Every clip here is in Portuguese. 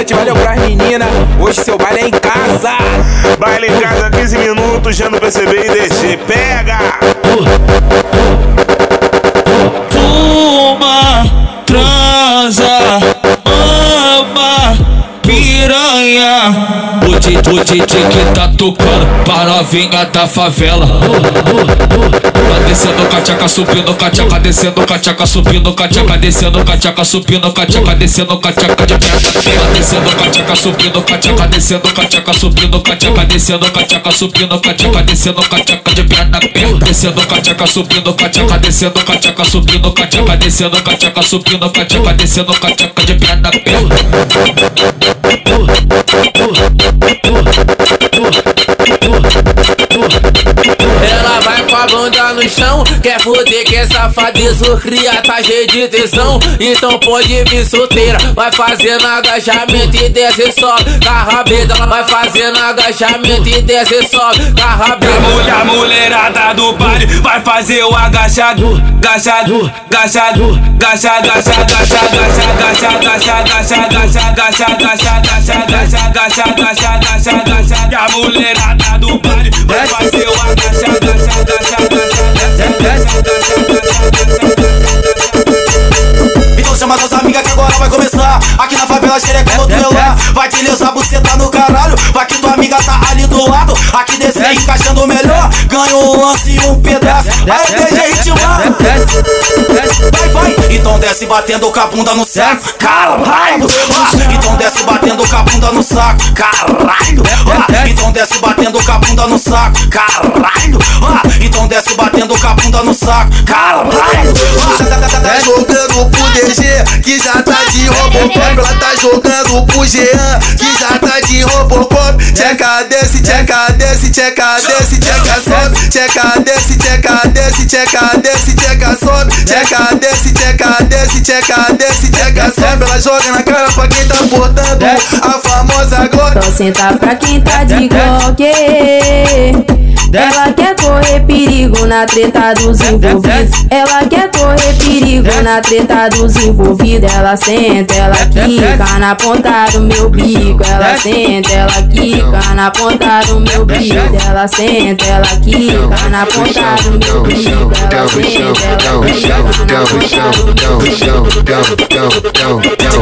restaurante, valeu pras meninas. Hoje seu baile é em casa. Baile em casa, 15 minutos, já no PCB e DC. Pega! Fuma, transa, ama, piranha. O DJ, o DJ que tá tocando pra novinha da favela. Tá descendo cachaca, subindo cachaca, descendo cachaca, subindo cachaca, descendo cachaca, subindo cachaca, descendo cachaca de perna. Tá descendo cachaca, subindo cachaca, descendo cachaca, subindo cachaca, descendo cachaca, subindo cachaca, descendo cachaca de perna. Descendo cachaca, subindo cachaca, descendo cachaca, subindo cachaca, descendo cachaca, subindo cachaca, descendo cachaca de perna. Ela vai com a bunda quer foder, quer safadeza, cria tá cheio de tesão. Então pode vir solteira, vai fazendo agachamento e desce sobe. Carrabeda, ela vai fazendo agachamento e desce sobe. Carrabeda. A mulher, mulherada do baile vai fazer o agachado, agachado, agachado, agachado, agachado, agachado, agachado, agachado, agachado, agachado, agachado, agachado, agachado. E a mulherada do baile vai fazer o agachado, agachado, agachado, Então chama suas amigas que agora vai começar. Aqui na favela xereca modelar. Vai te lesar, você tá no caralho. Vai que tua amiga tá ali do lado. Aqui descer encaixando melhor. Ganha um lance e um pedaço. Aí DJ ritmar. Batendo com a bunda no saco. Caralho. Ah, Então desce batendo com a bunda no saco. Caralho. Ah, Então desce batendo com a bunda no saco. Caralho. Ah, Então desce batendo com a bunda no saco. Caralho. Ah, Tá jogando pro DG, que já tá de Robocop. Ela tá jogando pro Jean, que já tá de Robocop. Tcheca desce, tcheca desce, tcheca desce, tcheca sobe. Tcheca desce, tcheca desce, tcheca desce, tcheca sobe. Tcheca desce, tcheca desce, tcheca desce, tcheca sobe. Ela joga na cara pra quem tá portando. A famosa Glock. Então senta pra quem tá de Glock Ela quer correr perigo na treta dos envolvidos. Ela quer correr perigo na treta dos envolvidos. Ela senta, ela quica na ponta do meu bico. Ela senta, ela quica na ponta do meu bico. Ela senta, ela quica na ponta do meu bico. Ela senta, ela quica na ponta do meu bico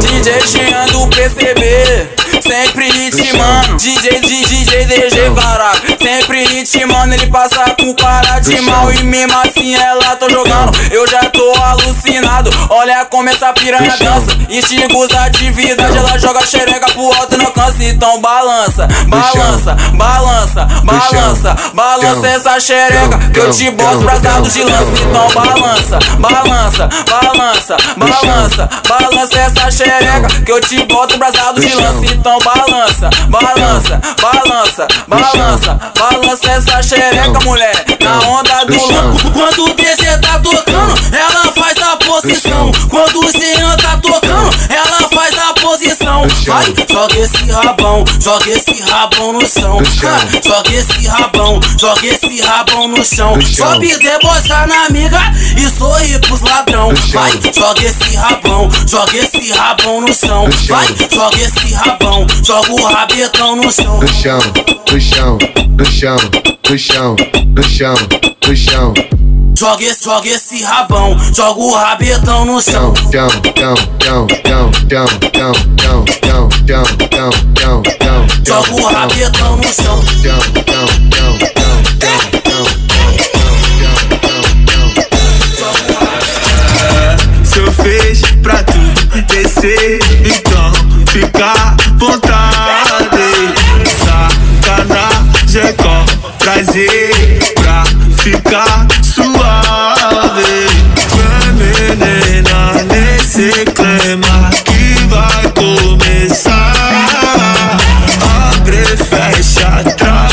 DJ Xinhando perceber sempre ritmando. DJ, DJ, DJ DG, caraca, sempre ritmando. Ele passa com cara de mal e mesmo assim ela tô jogando. Eu já tô alucinado. Olha como essa piranha dança. Instigos atividade, ela joga xereca pro alto não cansa. Então balança, balança, balança, balança, balança essa xereca que eu te boto pras dados de lança. Então balança, balança, balança, balança, balança essa xereca que eu te boto brasado de lança. Então balança, balança, balança, balança, balança essa xereca, mulher, na onda do lança. Quando o PC tá tocando, ela faz a posição. Quando o Jean tá tocando, posição. Vai, joga esse rabão, joga esse rabão no chão. Ah, Joga esse rabão, joga esse rabão no chão. Sobe debocha na amiga e sorri pros ladrão. Vai, joga esse rabão, joga esse rabão no chão. Vai, joga esse rabão, joga o rabetão no chão. no chão, no chão, no chão, no chão, no chão, no chão. Joga esse, joga esse rabão, joga o rabetão no chão. Joga o rabetão no chão.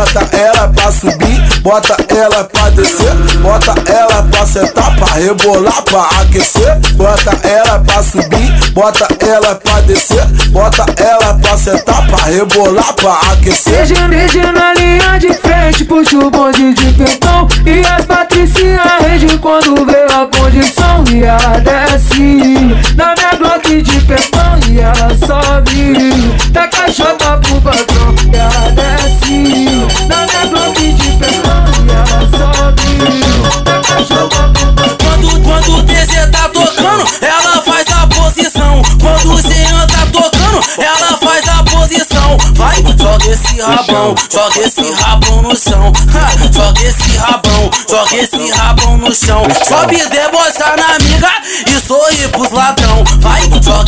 bota ela pra subir, bota ela pra descer, bota ela pra sentar, pra rebolar, pra aquecer, bota ela pra subir, bota ela pra descer, bota ela pra sentar, pra rebolar, pra aquecer. Seja, seja na linha de frente, puxa o bonde de pentão e as patricinhas rende quando vê a condição e ela desce. Na minha bloque de pentão rabão, joga esse rabão no chão. Ha, Joga esse rabão, joga esse rabão no chão. Sobe debochar na amiga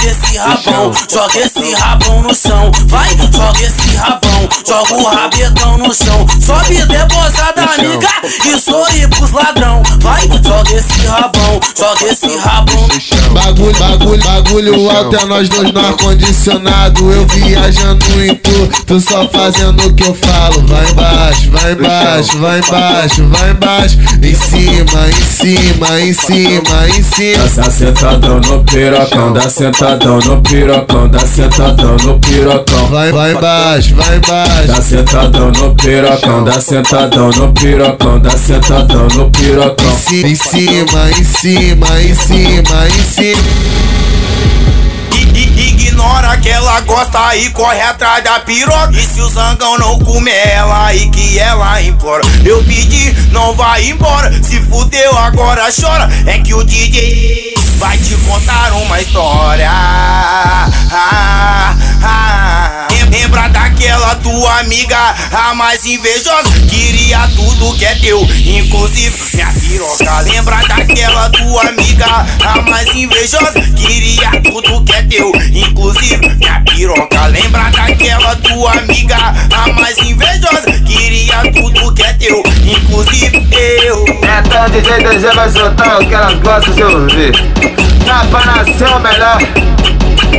joga esse rabão, joga esse rabão no chão Vai, joga esse rabão, joga o rabetão no chão Sobe debochar da amiga e sorri pros ladrão Vai, joga esse rabão, joga esse rabão no chão Bagulho, bagulho, bagulho alto é nós dois no ar-condicionado. Eu viajando em tu, tu só fazendo o que eu falo. Vai embaixo, vai embaixo, vai embaixo, vai embaixo. Em cima, em cima, em cima, em cima. Dá sentadão no pirocão, dá sentadão no pirocão, dá sentadão no pirocão. Vai, vai embaixo, vai embaixo. Dá sentadão no pirocão, dá sentadão no pirocão, dá sentadão no pirocão. Em cima, em cima, em cima, em cima. Ignora que ela gosta e corre atrás da piroca. E se o zangão não comer ela e que ela implora, eu pedi, não vai embora. Se fudeu, agora chora. É que o DJ vai te contar uma história. Ah, ah. Lembra daquela tua amiga, a mais invejosa? Queria tudo que é teu, inclusive minha piroca. Lembra daquela tua amiga, a mais invejosa? Queria tudo que é teu, inclusive minha piroca. Lembra daquela tua amiga, a mais invejosa? Queria tudo que é teu, inclusive eu. Então DJ DG vai soltar o que elas gostam de ouvir Na nação melhor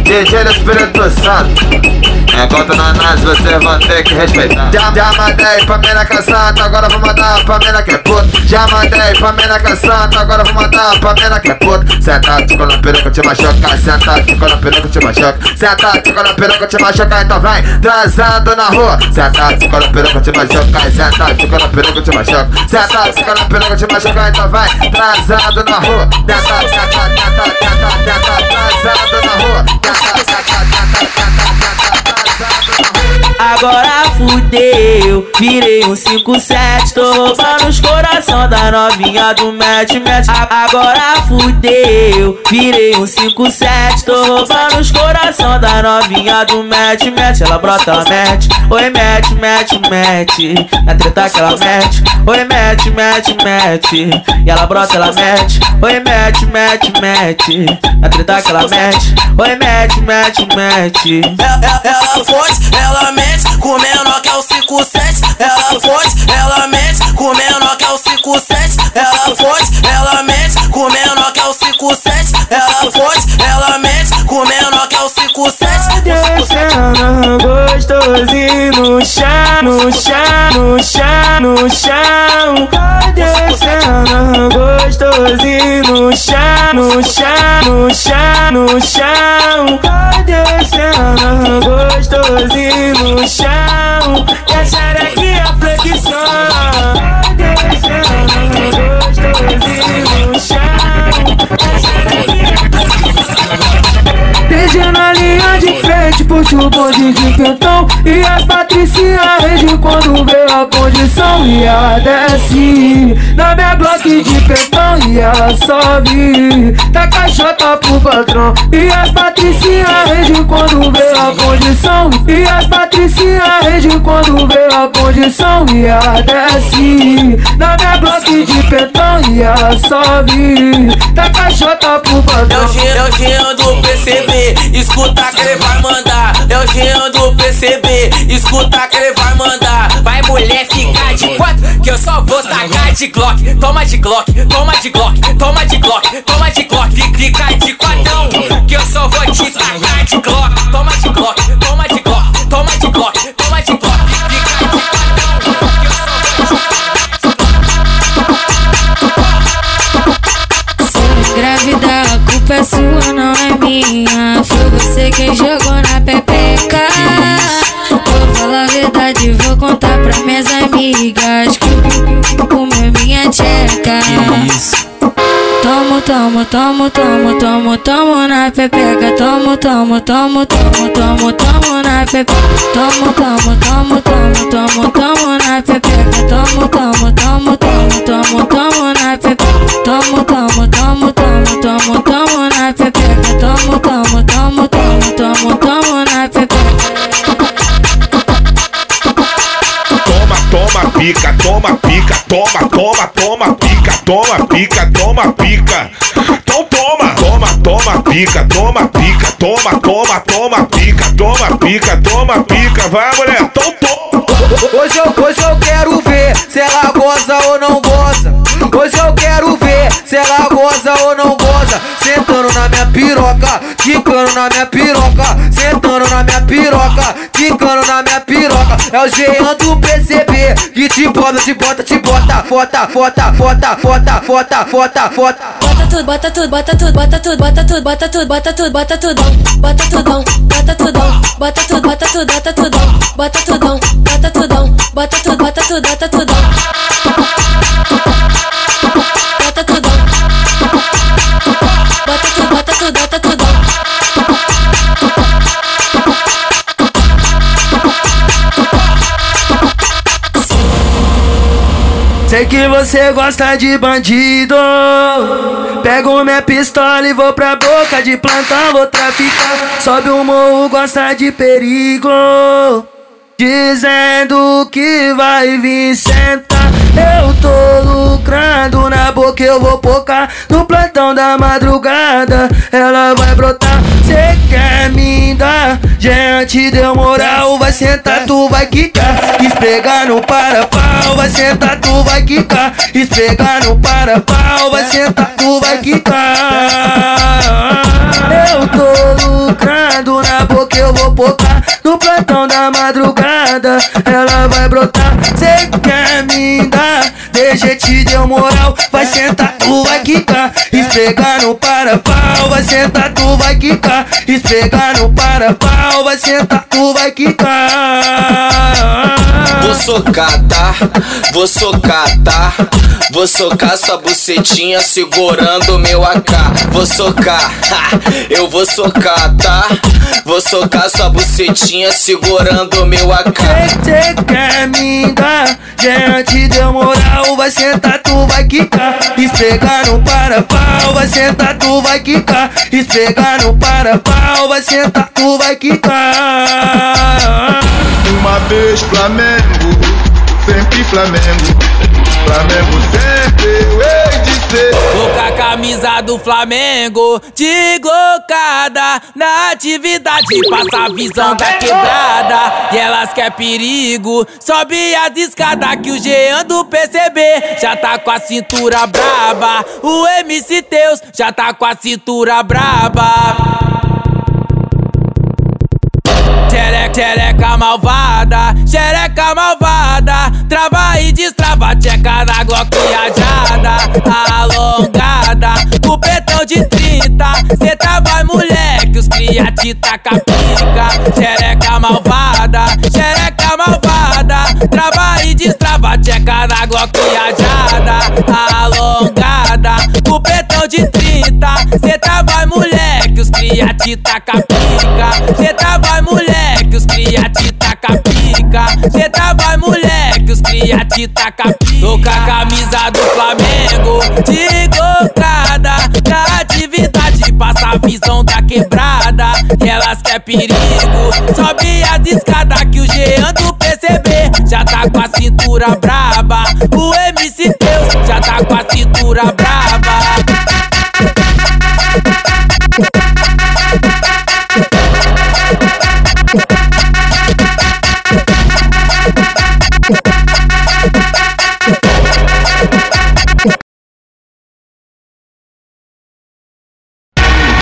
DJ do Espírito Santo Enquanto nós nasce, vocês vão ter que respeitar. Já, já mandei pra mina santa, agora vou mandar pra mina que é puta Já mandei pra mina santa, agora vou mandar pra mina que é puta Senta, ticou na peruca, te machuca. Senta, ticou na peruca, te machuca. Senta, ticou na peruca, te machuca. Então vem, transando na rua. Senta, ticou na peruca, te machuca. Senta, ticou na peruca, te machuca. Senta, ticou na peruca, te machuca. Então vem, transando na rua. Tenta, tenta, tenta, tenta, tenta Transando na rua. Tenta, tenta, tenta, tenta, tenta Rua Agora fudeu, virei um 57 Tô roubando os coração da novinha do match match Agora fudeu, virei um 57 Tô roubando os coração da novinha do match match Ela brota, ela mete, oi mete, mete, mete. Na treta que ela mete, oi mete, mete, mete. E ela brota, ela mete, oi mete, mete, mete. Na treta que ela mete, oi mete, mete, mete. Ela, ela, ela forte, ela mete, com menor que é o 57. Ela forte, ela mete, com menor que é o 57. Ela forte, ela mete, com menor que é o 57. Ela forte, ela mete, com menor que é o 57. Descendo gostosinho no chão, no chão, no chão, no chão. Vai descendo gostosinho no chão, no chão, no chão, no chão. Vai descendo gostosinho no chão. Puxa o bonde de pentão E as patricinhas rende quando vê a condição E ela desce na minha bloque de pentão E ela sobe da caixota pro patrão. E as patricinhas rende quando vê a condição E as patricinhas rende quando vê a condição E ela desce na minha bloque de pentão E ela sobe da caixota pro É o patrão Jean, é o Jean do PCB, escuta que ele vai mandar. É o Jean do PCB, escuta que ele vai mandar. Vai mulher ficar de quatro, que eu só vou tacar de Glock. Toma de Glock, toma de Glock, toma de Glock, toma de Glock. Fica de quatão, que eu só vou te tacar de Glock. Toma de Glock, toma de tomo, tomo, tomo, tomo na pepeca, tomo, tomo, tomo, tomo, tomo, tomo na pepeca, tomo, tomo, tomo, tomo, tomo, tomo na pepeca, tomo, tomo, tomo, tomo, tomo, tomo na pepeca, tomo, tomo, tomo, pica, toma pica, toma, toma, toma pica, toma pica, toma pica, vai mulher, então toma. Hoje eu, hoje eu quero ver se ela goza ou não goza. Hoje eu quero ver se ela goza ou não goza. Sentando na minha piroca, quicando na minha piroca. Sentando na minha piroca, quicando na minha piroca. É o Jean do Que te bota, te bota, te bota. Bota, bota, bota, bota, bota, bota, bota. Bota tudo, bota tudo, bota tudo, bota tudo, bota tudo, bota tudo, bota tudo, bota tudão, bota tudão, bota tudão, bota tudo, bota tudo, bota tudão, bota tudão, bota tudão, bota tudo, bota tudo, bota tudão. Sei que você gosta de bandido. Pego minha pistola e vou pra boca de plantão, vou traficar. Sobe o morro, gosta de perigo. Dizendo que vai vir sentar. Eu boca, eu vou pocar. No plantão da madrugada, ela vai brotar. Cê quer me dar? Já te deu moral, vai sentar, tu vai quicar. Esfregar no para-pau, vai sentar, tu vai quicar. Esfregar no para-pau, vai sentar, tu vai quicar. Eu tô lucrando na boca, eu vou pocar. No plantão ela vai brotar. Cê quer me dar? DG te deu moral, vai sentar, tu vai quicar. Esfregar no para-pau, vai sentar, tu vai quicar. Esfregar no para-pau, vai sentar, tu vai quicar. Vou socar, tá? Vou socar, tá? Vou socar sua bucetinha segurando meu AK. Vou socar, ha, eu vou socar, tá? Vou socar sua bucetinha segurando meu AK. Cê quer me dar? Já te deu moral, vai sentar, tu vai quicar. Esfregar no para-pau, vai sentar, tu vai quicar. Esfregar no para-pau, vai sentar, tu vai quicar. Flamengo, sempre Flamengo. Flamengo sempre eu hei de ser. Tô com a camisa do Flamengo, de glocada Na atividade, passa a visão da quebrada E elas quer perigo, sobe as escadas Que o Jean do PCB já tá com a cintura braba O MC Teus já tá com a cintura braba Xereca, malvada, xereca malvada. Trava e destrava, tcheca na glock Alongada, o petão de 30 Cê trava moleque, os cria te taca pica Xereca malvada, xereca malvada. Trava e destrava, tcheca na glock Alongada, o petão de 30 Cê trava moleque, os cria te taca Cê tá vai, moleque, os cria te tá taca Tô com a camisa do Flamengo, de cocada Na atividade, passa a visão da quebrada elas quer é perigo, sobe as escadas que o Jean do PCB Já tá com a cinta